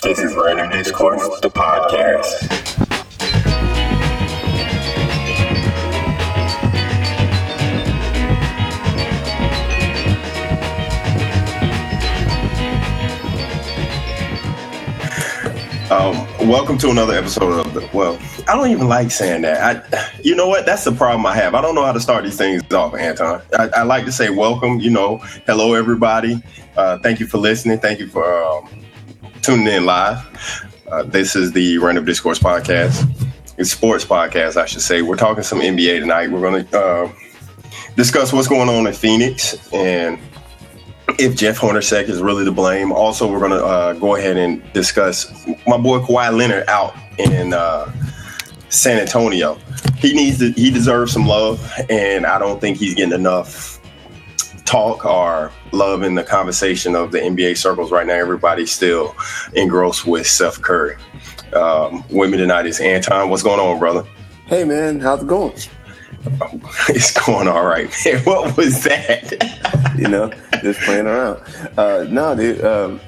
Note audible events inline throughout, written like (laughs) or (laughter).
This is Random Discourse, the podcast. Um, welcome to another episode of the. Well, I don't even like saying that. I, you know what? That's the problem I have. I don't know how to start these things off, Anton. I, I like to say welcome. You know, hello everybody. Uh, thank you for listening. Thank you for um, tuning in live. Uh, this is the Random Discourse podcast. It's sports podcast, I should say. We're talking some NBA tonight. We're going to uh, discuss what's going on in Phoenix and if Jeff Hornacek is really to blame. Also, we're going to uh, go ahead and discuss my boy Kawhi Leonard out in uh, San Antonio. He needs to, he deserves some love, and I don't think he's getting enough talk or love in the conversation of the NBA circles right now. Everybody's still engrossed with Steph Curry. Um, with me tonight is Anton. What's going on, brother? Hey, man. How's it going? (laughs) It's going all right, man. (laughs) What was that? you know, just playing around. Uh, no, dude. Um,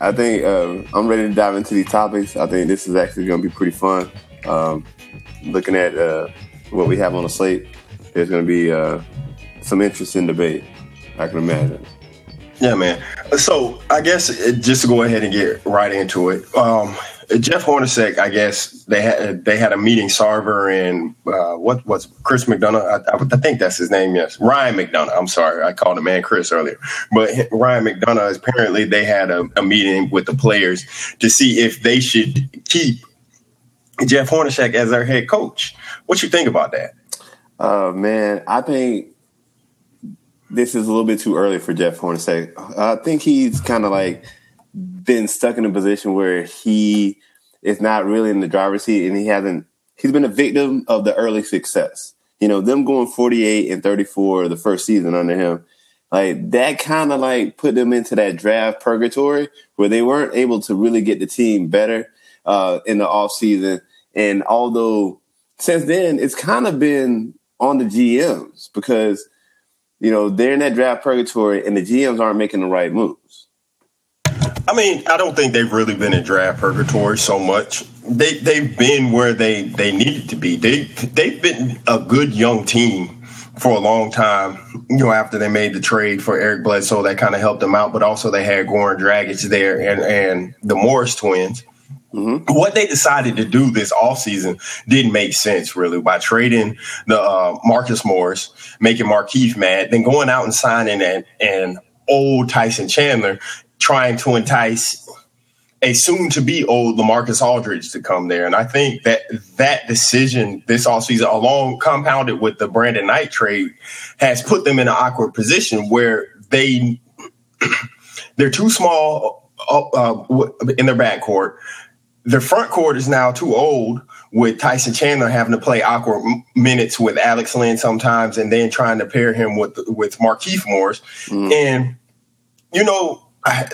I think um, I'm ready to dive into these topics. I think this is actually going to be pretty fun. Um, looking at uh, what we have on the slate, there's going to be uh, some interesting debate. I can imagine. Yeah, man. So I guess uh, just to go ahead and get right into it. Um, Jeff Hornacek, I guess they had they had a meeting. Sarver and uh, what was Chris McDonough? I, I, think that's his name. Yes, Ryan McDonough. I'm sorry, I called him man Chris earlier, but Ryan McDonough. Apparently, they had a, a meeting with the players to see if they should keep Jeff Hornacek as their head coach. What you think about that? Uh, man, I think this is a little bit too early for Jeff Hornacek. I think he's kind of like been stuck in a position where he is not really in the driver's seat and he hasn't he's been a victim of the early success. You know, them going 48 and 34 the first season under him, like that kind of like put them into that draft purgatory where they weren't able to really get the team better uh, in the off season. And although since then it's kind of been on the GMs because you know they're in that draft purgatory and the GMs aren't making the right moves. I mean, I don't think they've really been in draft purgatory so much. They they've been where they they needed to be. They they've been a good young team for a long time. You know, after they made the trade for Eric Bledsoe, that kind of helped them out. But also they had Goran Dragic there and and the Morris twins. Mm-hmm. What they decided to do this offseason didn't make sense, really, by trading the uh, Marcus Morris, making Markieff mad, then going out and signing an, an old Tyson Chandler trying to entice a soon to be old Lamarcus Aldridge to come there. And I think that that decision this offseason, along compounded with the Brandon Knight trade, has put them in an awkward position where they (clears throat) they're too small uh, uh in their backcourt. Their front court is now too old with Tyson Chandler having to play awkward minutes with Alex Len sometimes, and then trying to pair him with with Markieff Morris. Mm. And you know,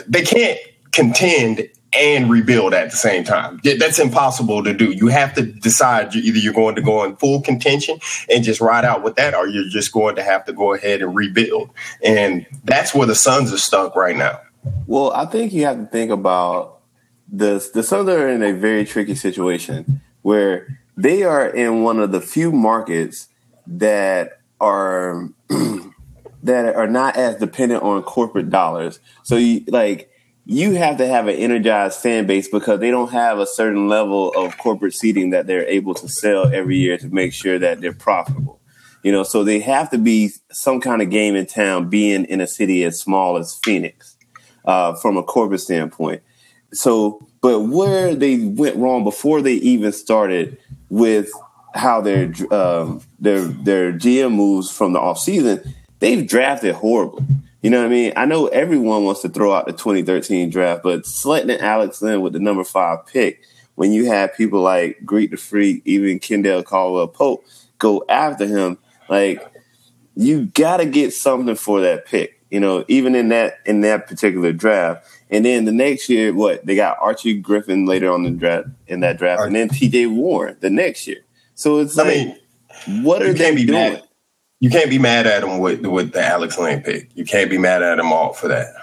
they can't contend and rebuild at the same time. That's impossible to do. You have to decide either you're going to go in full contention and just ride out with that, or you're just going to have to go ahead and rebuild. And that's where the Suns are stuck right now. Well, I think you have to think about the the Suns are in a very tricky situation where they are in one of the few markets that are (clears throat) that are not as dependent on corporate dollars. So you like you have to have an energized fan base because they don't have a certain level of corporate seating that they're able to sell every year to make sure that they're profitable. You know, so they have to be some kind of game in town being in a city as small as Phoenix, uh, from a corporate standpoint. So, but where they went wrong before they even started with how their um, their their GM moves from the off season they've drafted horribly. You know what I mean? I know everyone wants to throw out the 2013 draft, but selecting Alex Len with the number five pick, when you have people like Greek the Freak, even Kendall Caldwell Pope go after him, like you got to get something for that pick. You know, even in that in that particular draft, and then the next year, what they got Archie Griffin later on the draft in that draft, and then T.J. Warren the next year. So it's I like, mean, what are they doing? Mad you can't be mad at him with with the Alex Len pick. You can't be mad at him all for that.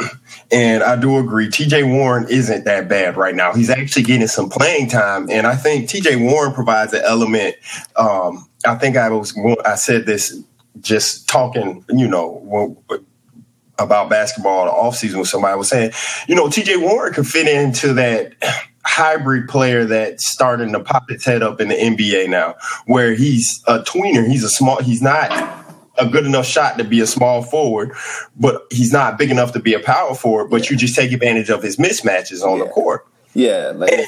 (clears throat) And I do agree, TJ Warren isn't that bad right now. He's actually getting some playing time, and I think TJ Warren provides an element. Um, I think I was I said this just talking, you know, about basketball the offseason with somebody was saying, you know, TJ Warren could fit into that hybrid player that's starting to pop its head up in the NBA now, where he's a tweener. He's a small, he's not a good enough shot to be a small forward, but he's not big enough to be a power forward. But you just take advantage of his mismatches on yeah. the court. Yeah, like and,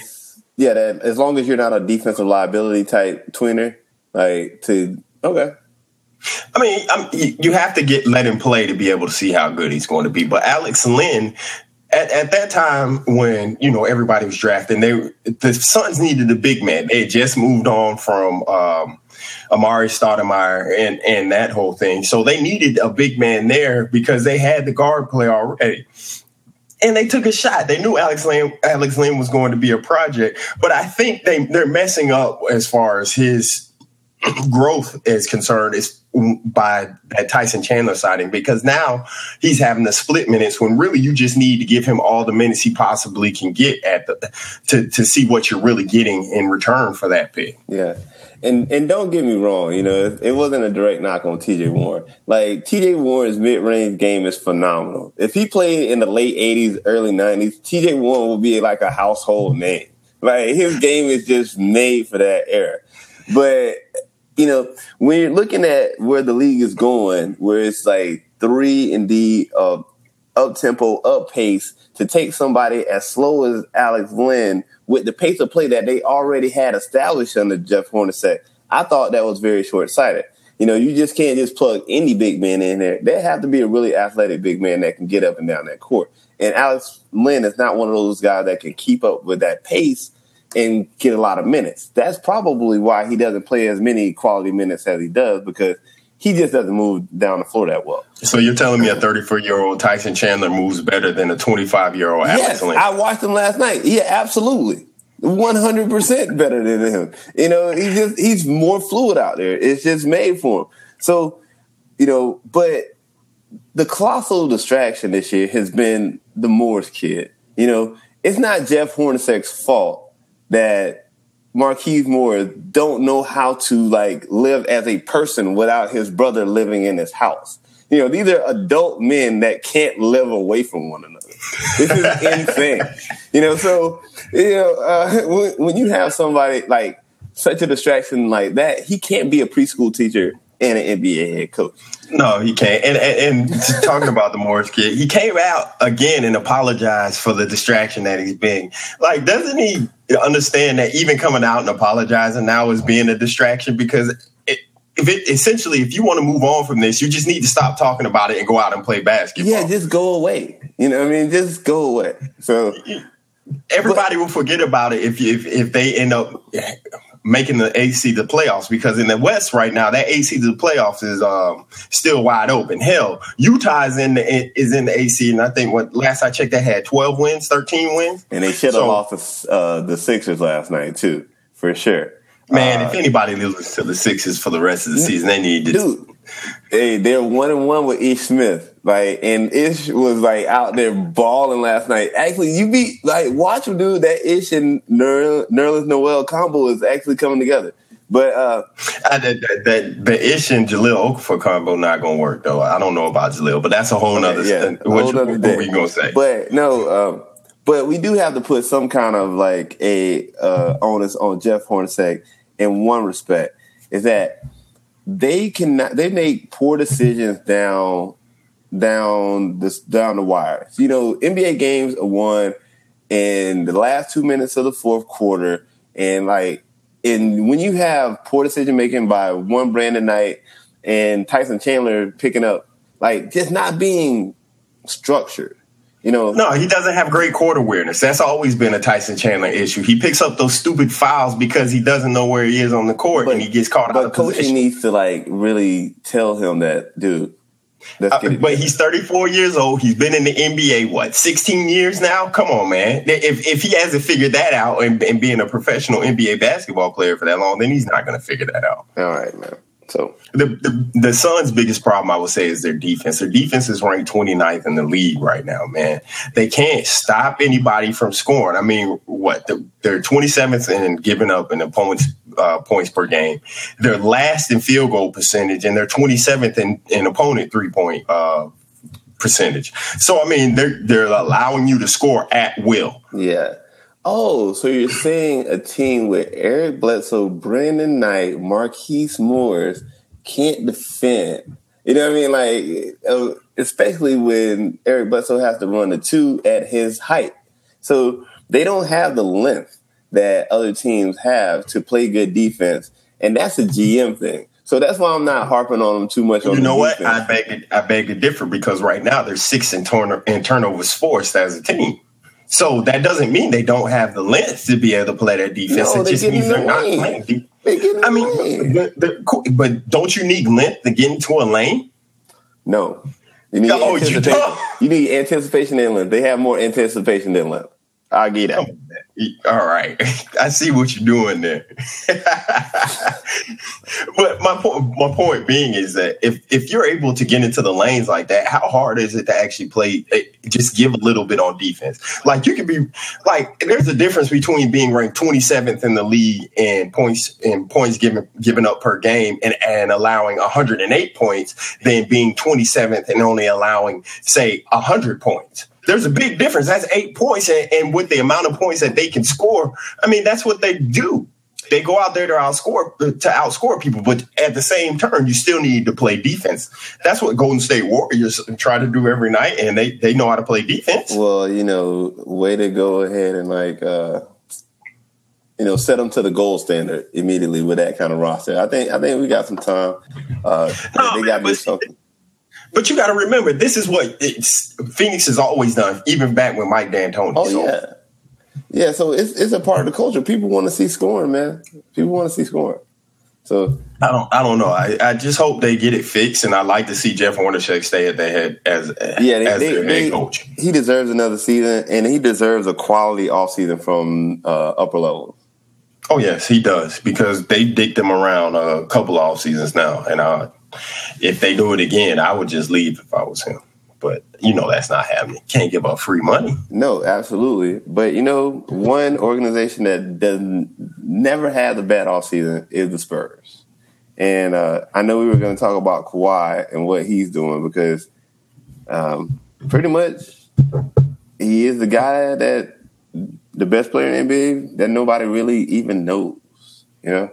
yeah. That, as long as you're not a defensive liability type tweener, like to okay. I mean, I'm, you have to get let him play to be able to see how good he's going to be. But Alex Len, at, at, that time when you know everybody was drafting, they the Suns needed a big man. They just moved on from um, Amar'e Stoudemire and and that whole thing, so they needed a big man there because they had the guard play already. And they took a shot. They knew Alex Len, Alex Len was going to be a project, but I think they they're messing up as far as his growth is concerned. Is by that Tyson Chandler signing because now he's having the split minutes when really you just need to give him all the minutes he possibly can get at the to to see what you're really getting in return for that pick. Yeah. And and don't get me wrong, you know, it, it wasn't a direct knock on TJ Warren. Like TJ Warren's mid range game is phenomenal. If he played in the late '80s, early '90s, TJ Warren would be like a household name. Like his game is just made for that era. But you know, when you're looking at where the league is going, where it's like three indeed uh, up tempo, up pace, to take somebody as slow as Alex Len with the pace of play that they already had established under Jeff Hornacek, I thought that was very short sighted. You know, you just can't just plug any big man in there. They have to be a really athletic big man that can get up and down that court. And Alex Len is not one of those guys that can keep up with that pace and get a lot of minutes. That's probably why he doesn't play as many quality minutes as he does because he just doesn't move down the floor that well. So you're telling me a 34 year old Tyson Chandler moves better than a 25 year old Alex yes, I watched him last night. Yeah, absolutely. 100% better than him. You know, he's just, he's more fluid out there. It's just made for him. So, you know, but the colossal distraction this year has been the Morris kid. You know, it's not Jeff Hornacek's fault that Markieff Moore don't know how to like live as a person without his brother living in his house. You know, these are adult men that can't live away from one another. This is (laughs) insane. You know, so you know uh, (laughs) when, when you have somebody like such a distraction like that, he can't be a preschool teacher and an NBA head coach. No, he can't. And, and, and (laughs) talking about the Morris kid, he came out again and apologized for the distraction that he's being. Like, doesn't he understand that even coming out and apologizing now is being a distraction? Because if it essentially, if you want to move on from this, you just need to stop talking about it and go out and play basketball. Yeah, just go away. You know, what I mean, just go away. So everybody but, will forget about it if if if they end up making the AC the playoffs because in the West right now that AC to the playoffs is um, still wide open. Hell, Utah is in the is in the AC, and I think what last I checked they had twelve wins, thirteen wins, and they should have so, lost the, uh, the Sixers last night too, for sure. Man, uh, if anybody loses to the Sixers for the rest of the season, they need to. Dude, hey, they're one and one with Ish Smith. Like, and Ish was like out there balling last night. Actually, you be like, watch him do that Ish and Nerlens Noel combo is actually coming together. But uh, I, that, that, the Ish and Jahlil Okafor combo not gonna work though. I don't know about Jahlil, but that's a whole nother. Yeah, what, whole nother what, we gonna say? But no, um, but we do have to put some kind of like a uh, onus on Jeff Hornacek in one respect is that they cannot they make poor decisions down down this down the wires. You know, NBA games are won in the last two minutes of the fourth quarter, and like, and when you have poor decision making by one Brandon Knight and Tyson Chandler picking up, like, just not being structured. You know, no, he doesn't have great court awareness. That's always been a Tyson Chandler issue. He picks up those stupid fouls because he doesn't know where he is on the court, but, and he gets caught but out of coaching position. needs to like really tell him that, dude. Uh, but he's 34 years old. He's been in the NBA what 16 years now. Come on, man. If if he hasn't figured that out and, and being a professional NBA basketball player for that long, then he's not going to figure that out. All right, man. So the, the the Suns' biggest problem, I would say, is their defense. Their defense is ranked 29th in the league right now. Man, they can't stop anybody from scoring. I mean, what they're 27th in giving up an opponent's uh, points per game. They're last in field goal percentage, and they're 27th in, in opponent three point uh, percentage. So I mean, they're they're allowing you to score at will. Yeah. Oh, so you're saying a team with Eric Bledsoe, Brandon Knight, Markieff Morris can't defend. You know what I mean? Like, uh, especially when Eric Bledsoe has to run the two at his height. So they don't have the length that other teams have to play good defense. And that's a GM thing. So that's why I'm not harping on them too much. You know what? I beg, to, I beg to differ because right now they're six in, turn- in turnovers forced as a team. So that doesn't mean they don't have the length to be able to play that defense. No, it just means they're not playing. Deep. I mean, but, but, don't you need length to get into a lane? No. You need, oh, anticipation. You, you need anticipation and length. They have more anticipation than length. I'll get that. All right, (laughs) I see what you're doing there. (laughs) but my point, my point being is that if if you're able to get into the lanes like that, how hard is it to actually play? Eh, just give a little bit on defense. Like you could be like, there's a difference between being ranked 27th in the league and points and points given given up per game and and allowing 108 points than being 27th and only allowing say 100 points there's a big difference. That's eight points, and, and, with the amount of points that they can score, I mean, that's what they do. They go out there to outscore to outscore people, but at the same turn, you still need to play defense. That's what Golden State Warriors try to do every night, and they they know how to play defense. Well, you know, way to go ahead and like. uh you know, set them to the gold standard immediately with that kind of roster. I think I think we got some time. Uh, no, they got to do something. But you got to remember, this is what Phoenix has always done, even back when Mike D'Antoni. Oh so. yeah, yeah. So it's it's a part of the culture. People want to see scoring, man. People want to see scoring. So I don't I don't know. I, I just hope they get it fixed, and I like to see Jeff Hornacek stay at their head as yeah they, as they, their they, head coach. He deserves another season, and he deserves a quality off season from uh, upper level. Oh yes, he does because they dicked him around a couple off seasons now, and uh, if they do it again, I would just leave if I was him. But you know that's not happening. Can't give up free money. No, absolutely. But you know, one organization that doesn't never had a bad off season is the Spurs. And uh, I know we were going to talk about Kawhi and what he's doing because um, pretty much he is the guy that the best player in NBA that nobody really even knows. You know,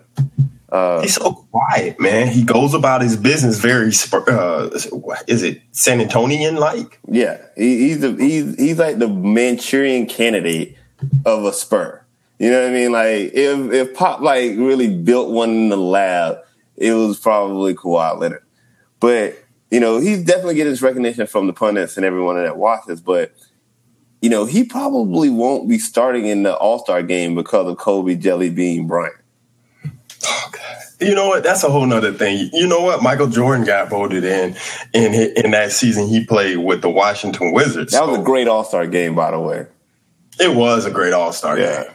uh, he's so quiet, man. He goes about his business very. Uh, is it San Antonian like? Yeah, he, he's the he's he's like the Manchurian candidate of a Spur. You know what I mean? Like if if Pop like really built one in the lab, it was probably Kawhi Leonard. But you know, he's definitely getting his recognition from the pundits and everyone that watches. But you know, he probably won't be starting in the All Star game because of Kobe Jelly Bean Bryant. You know what? That's a whole nother thing. You know what? Michael Jordan got voted in in in that season he played with the Washington Wizards. That was so. a great All Star game, by the way. It was a great All Star yeah. game.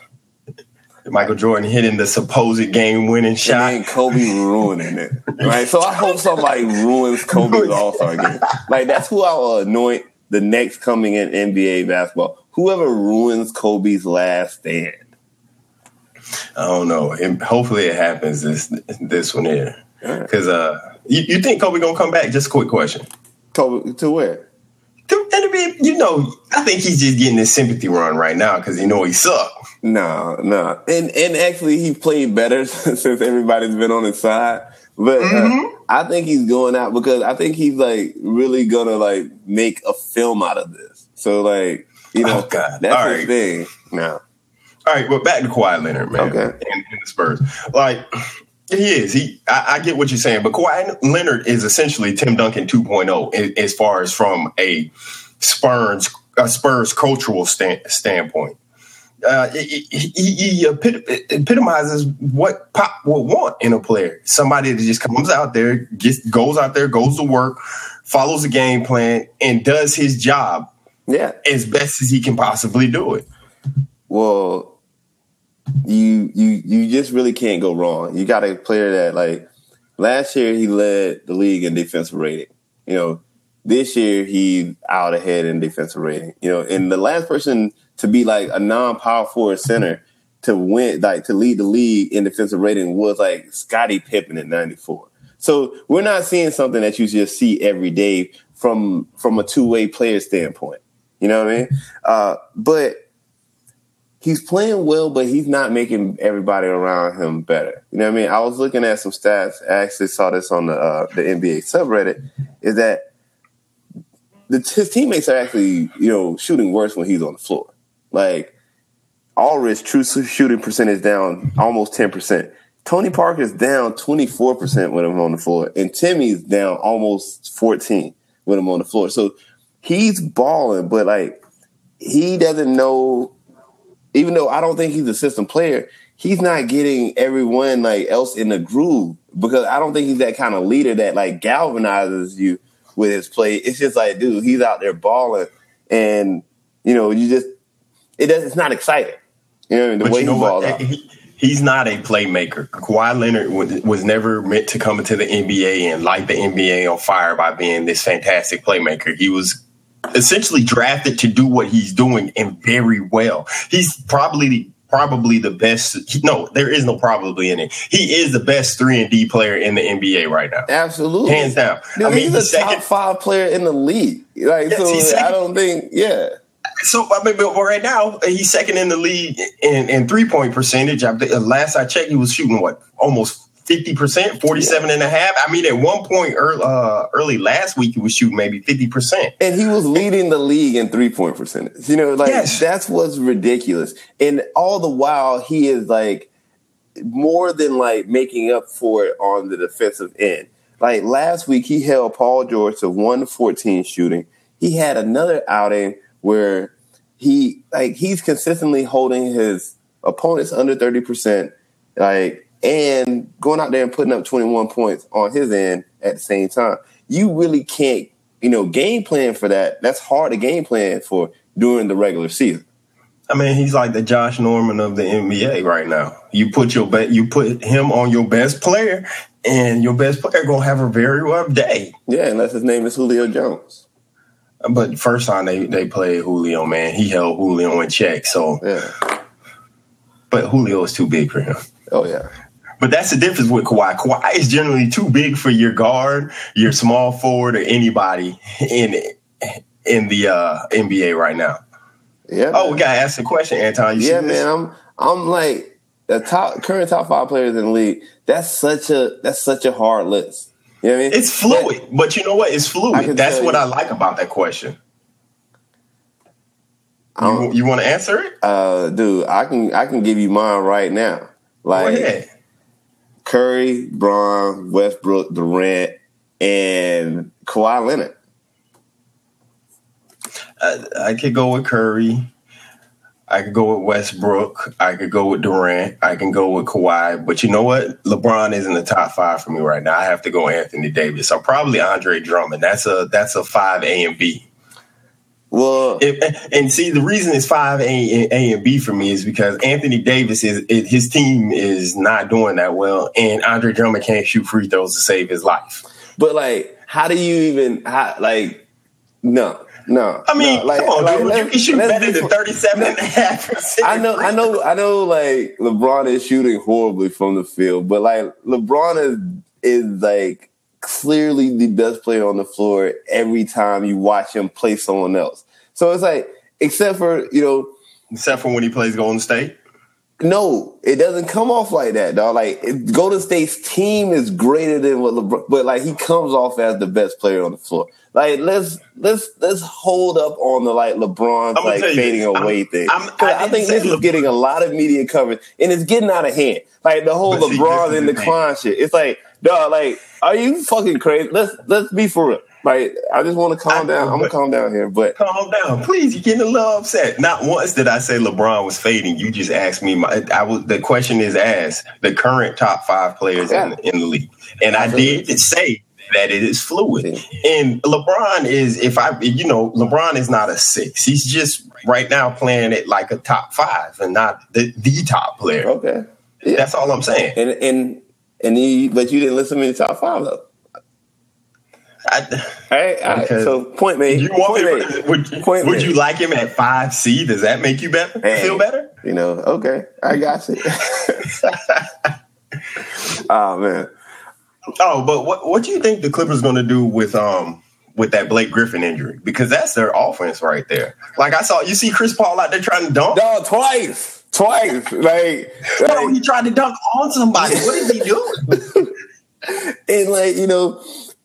Michael Jordan hitting the supposed game winning shot. And Kobe ruining it. Right? So I hope somebody (laughs) ruins Kobe's All Star game. Like that's who I will anoint the next coming in NBA basketball. Whoever ruins Kobe's last stand. I don't know. And hopefully it happens this this one here. Because uh, you, you think Kobe gonna come back? Just a quick question. Kobe to where? To NBA. You know, I think he's just getting his sympathy run right now because you know he sucked. No, no, and and actually he played better (laughs) since everybody's been on his side. But uh, mm-hmm. I think he's going out because I think he's like really gonna like make a film out of this. So like you know, oh, that's All his right. thing now. All right, but back to Kawhi Leonard, man, okay. and, and the Spurs. Like he is. He. I, I, get what you're saying, but Kawhi Leonard is essentially Tim Duncan 2.0 as far as from a Spurs a Spurs cultural stand, standpoint. Uh, he, he, he epitomizes what Pop would want in a player. Somebody that just comes out there, gets goes out there, goes to work, follows the game plan, and does his job. Yeah, as best as he can possibly do it. Well, you you you just really can't go wrong. You got a player that like Last year he led the league in defensive rating. You know, this year he out ahead in defensive rating. You know, and the last person to be like a non-power forward center to win, like to lead the league in defensive rating was like Scottie Pippen in '94. So we're not seeing something that you just see every day from from a two way player standpoint. You know what I mean? Uh, but he's playing well, but he's not making everybody around him better. You know what I mean? I was looking at some stats. I actually saw this on the uh, the NBA subreddit. Is that the, his teammates are actually you know shooting worse when he's on the floor. Like Ulrich true shooting percentage down almost ten percent. Tony Parker's down twenty four percent when I'm on the floor, and Timmy's down almost fourteen when I'm on the floor. So he's balling, but like he doesn't know. Even though I don't think he's a system player, he's not getting everyone like else in the groove because I don't think he's that kind of leader that like galvanizes you with his play. It's just like, dude, he's out there balling, and you know, you just it does. It's not exciting. You know, the but way you know he balls out. He, he's not a playmaker. Kawhi Leonard was, was, never meant to come into the NBA and light the NBA on fire by being this fantastic playmaker. He was essentially drafted to do what he's doing and very well. He's probably probably the best. No, there is no probably in it. He is the best three and D player in the NBA right now. Absolutely, hands down. Dude, I mean, he's a second, top five player in the league. Like, yes, so I don't think, yeah. So I mean, but right now he's second in the league in, in three point percentage. I, last I checked, he was shooting what almost 50%, 47 yeah. and a half. I mean, at one point early, uh, early last week, he was shooting maybe 50%. And he was leading the league in three point percentage. You know, like yes. that's what's ridiculous. And all the while, he is like more than like making up for it on the defensive end. Like last week, he held Paul George to 114 shooting. He had another outing where he, like, he's consistently holding his opponents under 30%. Like, and going out there and putting up 21 points on his end at the same time. You really can't, you know, game plan for that. That's hard to game plan for during the regular season. I mean, he's like the Josh Norman of the NBA right now. You put your be- you put him on your best player, and your best player gonna have a very rough day. Yeah, unless his name is Julio Jones. But first time they they played Julio, man, he held Julio in check. So, yeah. But Julio is too big for him. Oh yeah. But that's the difference with Kawhi. Kawhi is generally too big for your guard, your small forward, or anybody in in the uh, NBA right now. Yeah. Oh, man. we gotta ask the question, Anton. You yeah, man. I'm I'm like the top current top five players in the league. That's such a that's such a hard list. You know what I mean? It's fluid, but, but you know what? It's fluid. That's what you. I like about that question. You, you want to answer it? Uh, dude, I can I can give you mine right now. Like Curry, Braun, Westbrook, Durant, and Kawhi Leonard. I, I could go with Curry. I could go with Westbrook. I could go with Durant. I can go with Kawhi. But you know what? LeBron isn't the top five for me right now. I have to go Anthony Davis. So probably Andre Drummond. That's a that's a five A and B. Well, it, and see, the reason it's five A, A and B for me is because Anthony Davis is his team is not doing that well, and Andre Drummond can't shoot free throws to save his life. But like, how do you even how, like? No, no. I mean, no, like, come on, like, dude. You can shoot better than 37 and a half (laughs) percent. I know, I know, I know. Like LeBron is shooting horribly from the field, but like LeBron is is like clearly the best player on the floor every time you watch him play someone else. So it's like, except for, you know, except for when he plays Golden State. No, it doesn't come off like that, dog. Like Golden State's team is greater than what LeBron, but like he comes off as the best player on the floor. Like let's let's let's hold up on the like LeBron like fading you, away I'm, thing. I'm, I, I think this LeBron. is getting a lot of media coverage, and it's getting out of hand. Like the whole LeBron in the decline shit. It's like, dog, like are you fucking crazy? Let's let's be for real. Like, I just want to calm down. I'm gonna calm down here, but calm down, please. You're getting a little upset. Not once did I say LeBron was fading. You just asked me. My, I was the question is asked the current top five players yeah. in, in the league, and I did say that it is fluid. And LeBron is, if I, you know, LeBron is not a six. He's just right now playing it like a top five and not the, the top player. Okay, yeah. that's all I'm saying. And and and you, but you didn't listen to me top five though. I, all right, all right. So point made. You want point me, made. Would, point would you like him at five C? Does that make you better? Hey, feel better? You know, okay, I got you. (laughs) (laughs) oh man. Oh, but what what do you think the Clippers going to do with um with that Blake Griffin injury? Because that's their offense right there. Like I saw, you see Chris Paul out there trying to dunk. No, twice, twice. Like, like, he tried to dunk on somebody. What is he doing? (laughs) and like you know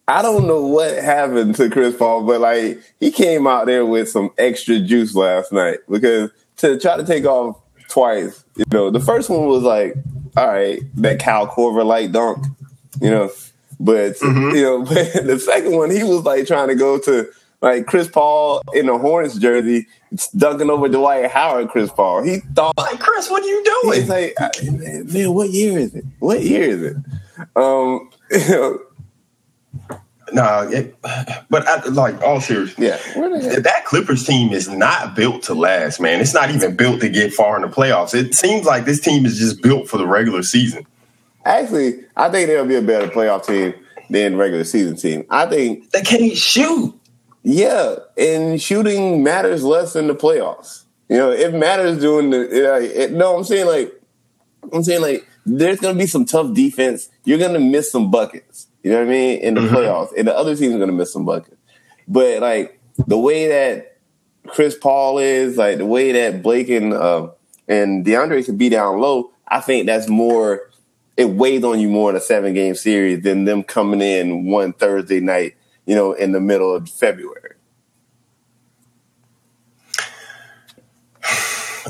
I don't know what happened to Chris Paul, but like he came out there with some extra juice last night because to try to take off twice, you know, the first one was like, all right, that Kyle Korver like dunk, you know, but mm-hmm. you know, (laughs) but the second one he was like trying to go to like Chris Paul in a Hornets jersey, dunking over Dwight Howard. Chris Paul, he thought, like, Chris, what are you doing? He's like, man, what year is it? What year is it? Um, you know, no, it, but I, like all serious, yeah, that Clippers team is not built to last, man. It's not even built to get far in the playoffs. It seems like this team is just built for the regular season. Actually, I think they'll be a better playoff team than regular season team. I think they can't shoot. Yeah, and shooting matters less in the playoffs. You know, it matters doing the. It, it, no, I'm saying like, I'm saying like, there's gonna be some tough defense. You're gonna miss some buckets. You know what I mean? In the mm-hmm. playoffs, and the other teams going to miss some buckets. But like the way that Chris Paul is, like the way that Blake and uh, and DeAndre could be down low, I think that's more. It weighs on you more in a seven game series than them coming in one Thursday night, you know, in the middle of February.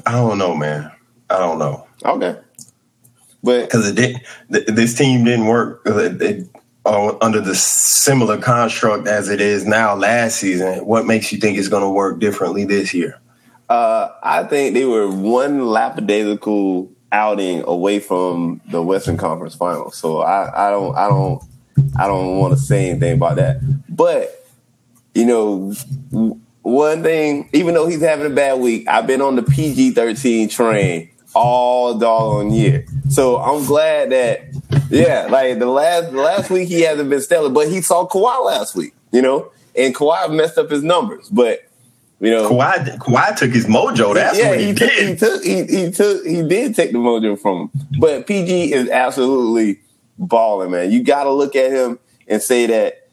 I don't know, man. I don't know. Okay, but because it did, this team didn't work. It, it, uh, under the similar construct as it is now last season, what makes you think it's going to work differently this year? Uh, I think they were one lackadaisical outing away from the Western Conference Finals. So I, I don't, I don't, I don't want to say anything about that. But you know, one thing, even though he's having a bad week, I've been on the PG thirteen train all doggone year. So I'm glad that yeah, like the last the last week he hasn't been stellar, but he saw Kawhi last week, you know, and Kawhi messed up his numbers, but you know, Kawhi, Kawhi took his mojo. That's yeah, what he, he took, did. He took he, he took he did take the mojo from him. But PG is absolutely balling, man. You got to look at him and say that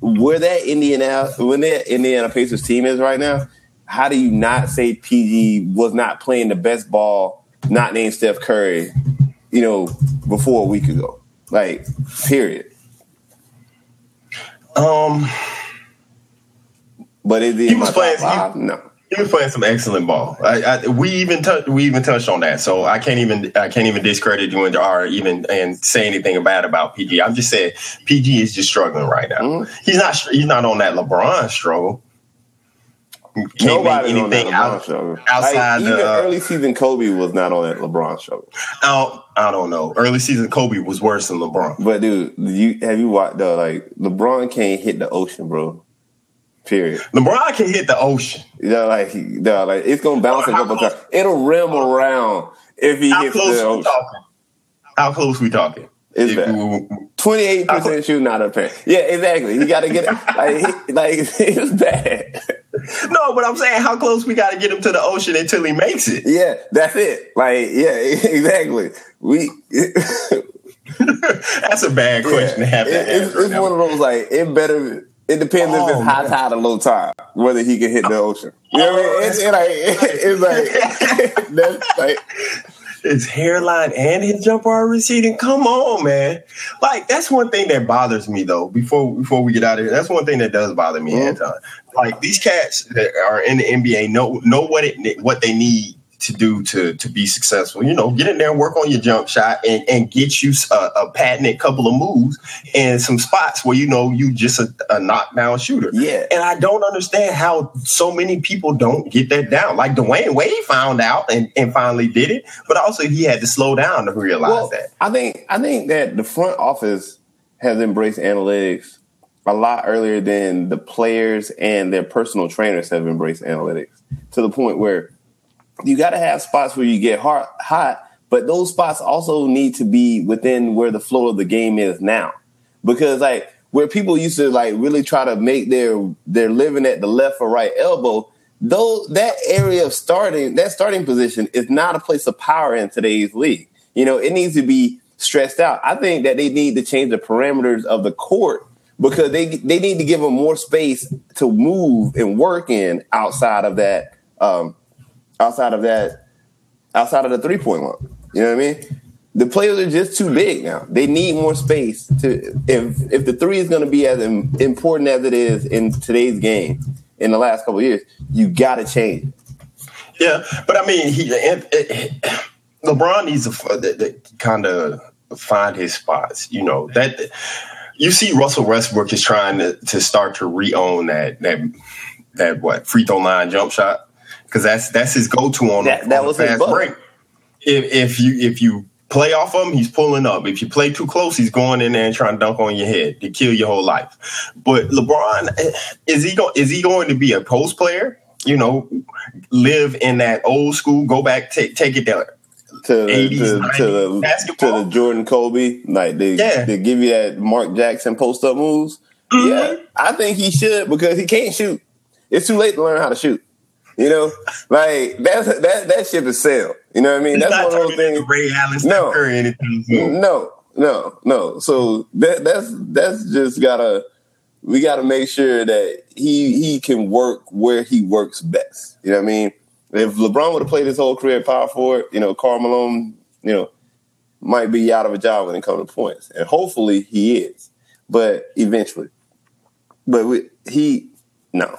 where that Indiana when that Indiana Pacers team is right now, how do you not say PG was not playing the best ball, not named Steph Curry, you know, before a week ago? Like, period. Um, but is he was playing? He, no, he was playing some excellent ball. I, I, we even touched we even touched on that, so I can't even I can't even discredit you and or even and say anything bad about PG. I'm just saying PG is just struggling right now. Mm-hmm. He's not he's not on that LeBron struggle. Can't Nobody make anything out, outside like, even the, early season Kobe was not on that LeBron show. I don't, I don't know. Early season Kobe was worse than LeBron. But dude, you have you watched though? Like LeBron can't hit the ocean, bro. Period. LeBron can hit the ocean. Know, like, like it's gonna bounce a couple times. It'll rim around if he hits the ocean. Talking? How close we talking? It's bad. Twenty eight percent shooting out of paint. Yeah, exactly. You got to get it. (laughs) Like, like (laughs) it's bad. No, but I'm saying how close we got to get him to the ocean until he makes it. Yeah, that's it. Like, yeah, (laughs) exactly. We. that's a bad question yeah, to have. It, it's, it's one of those like it better. It depends oh, if it's high tide or low tide whether he can hit the ocean. You know what I mean? It's, it, like, (laughs) it's like (laughs) like his hairline and his jumper are receding. Come on, man. Like that's one thing that bothers me though. Before before we get out of here, that's one thing that does bother me, mm-hmm. Anton. Like these cats that are in the NBA know know what it what they need to do to to be successful. You know, get in there and work on your jump shot and, and get you a, a patented couple of moves and some spots where you know you just a, a knockdown shooter. Yeah, and I don't understand how so many people don't get that down. Like Dwyane Wade found out and, and finally did it, but also he had to slow down to realize well, that. I think I think that the front office has embraced analytics a lot earlier than the players and their personal trainers have embraced analytics to the point where you got to have spots where you get hot, hot, but those spots also need to be within where the flow of the game is now, because like where people used to like really try to make their their living at the left or right elbow, though that area of starting that starting position is not a place of power in today's league. You know, it needs to be stressed out. I think that they need to change the parameters of the court because they they need to give them more space to move and work in outside of that um, outside of that outside of the three point line. You know what I mean? The players are just too big now. They need more space to if if the three is going to be as important as it is in today's game in the last couple years, you got to change. Yeah, but I mean, he LeBron needs to kind of find his spots. You know that you see Russell Westbrook is trying to, to start to re-own that that that what free throw line jump shot because that's that's his go-to on, that, that on was fast break. If, if you if you play off of him, he's pulling up. If you play too close, he's going in there and trying to dunk on your head to kill your whole life. But LeBron is he going is he going to be a post player? You know, live in that old school, go back, take take it there to, 80s, to, to, the, to the Jordan Kobe, like they yeah. they give you that Mark Jackson post up moves. Mm-hmm. Yeah, I think he should because he can't shoot. It's too late to learn how to shoot. You know, like that's that that ship is sailed. You know what I mean? He's that's one of those things. Ray Allen, no, no, no, no. So that that's that's just gotta we gotta make sure that he he can work where he works best. You know what I mean? If LeBron would have played his whole career at power forward, you know, Karl Malone, you know, might be out of a job when it comes to points, and hopefully he is, but eventually. But we, he, no,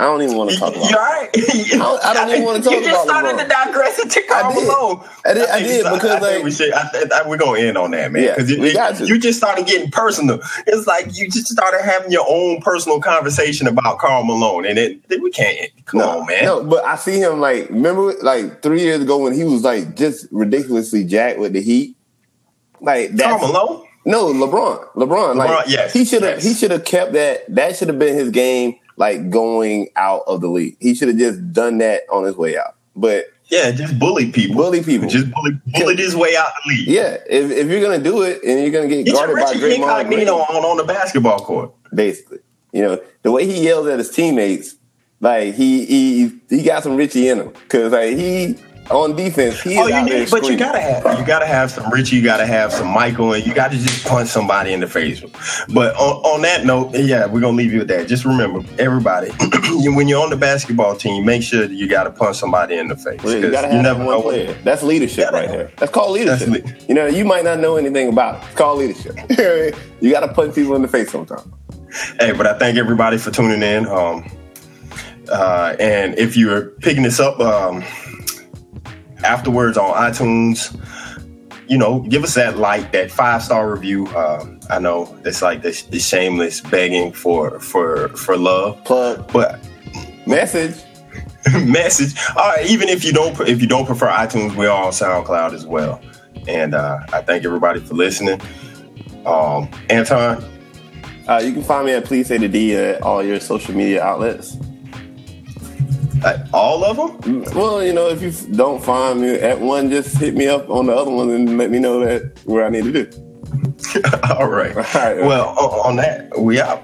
I don't even want to talk about. You all right? (laughs) I don't, I don't even want to talk about. You just started LeBron. to digress into Karl Malone. I did. I, I did because I like we should. I, we're gonna end on that, man. Yeah, got to. You just started getting personal. It's like you just started having your own personal conversation about Karl Malone, and it, we can't. Come no, on, man. No, but I see him like remember like three years ago when he was like just ridiculously jacked with the Heat. Like that. Karl Malone. No, LeBron. LeBron. Like LeBron, yes, he should have. Yes. He should have kept that. That should have been his game like going out of the league. He should have just done that on his way out. But yeah, just bully people. Bully people. Just bully, bullied his way out the league. Yeah, if, if you're gonna do it and you're gonna get guarded by Draymond Green on on the basketball court, basically, you know the way he yells at his teammates, like he he he got some Richie in him because like he on defense, he oh, you need, but you gotta have you gotta have some Richie, you gotta have some Michael, and you gotta just punch somebody in the face. But on, on that note, yeah, we're gonna leave you with that. Just remember, everybody, (clears throat) when you're on the basketball team, make sure that you gotta punch somebody in the face. Well, you gotta have you never one player. That's leadership right there. That's called leadership. That's you know, you might not know anything about it. It's called leadership. (laughs) you gotta punch people in the face sometimes. Hey, but I thank everybody for tuning in. Um, uh, and if you're picking this up, um, afterwards on iTunes. You know, give us that like, that five star review. Um, I know it's like this, this shameless begging for for for love. Plug, but message, (laughs) message. All right, even if you don't if you don't prefer iTunes, we're on SoundCloud as well. And uh, I thank everybody for listening. Um, Anton, uh, you can find me at Please Say the D at all your social media outlets. Like all of them? Mm, well, you know, if you don't find me at one, just hit me up on the other one and let me know that where I need to do. (laughs) all right. (laughs) All right. Well, on that, we out.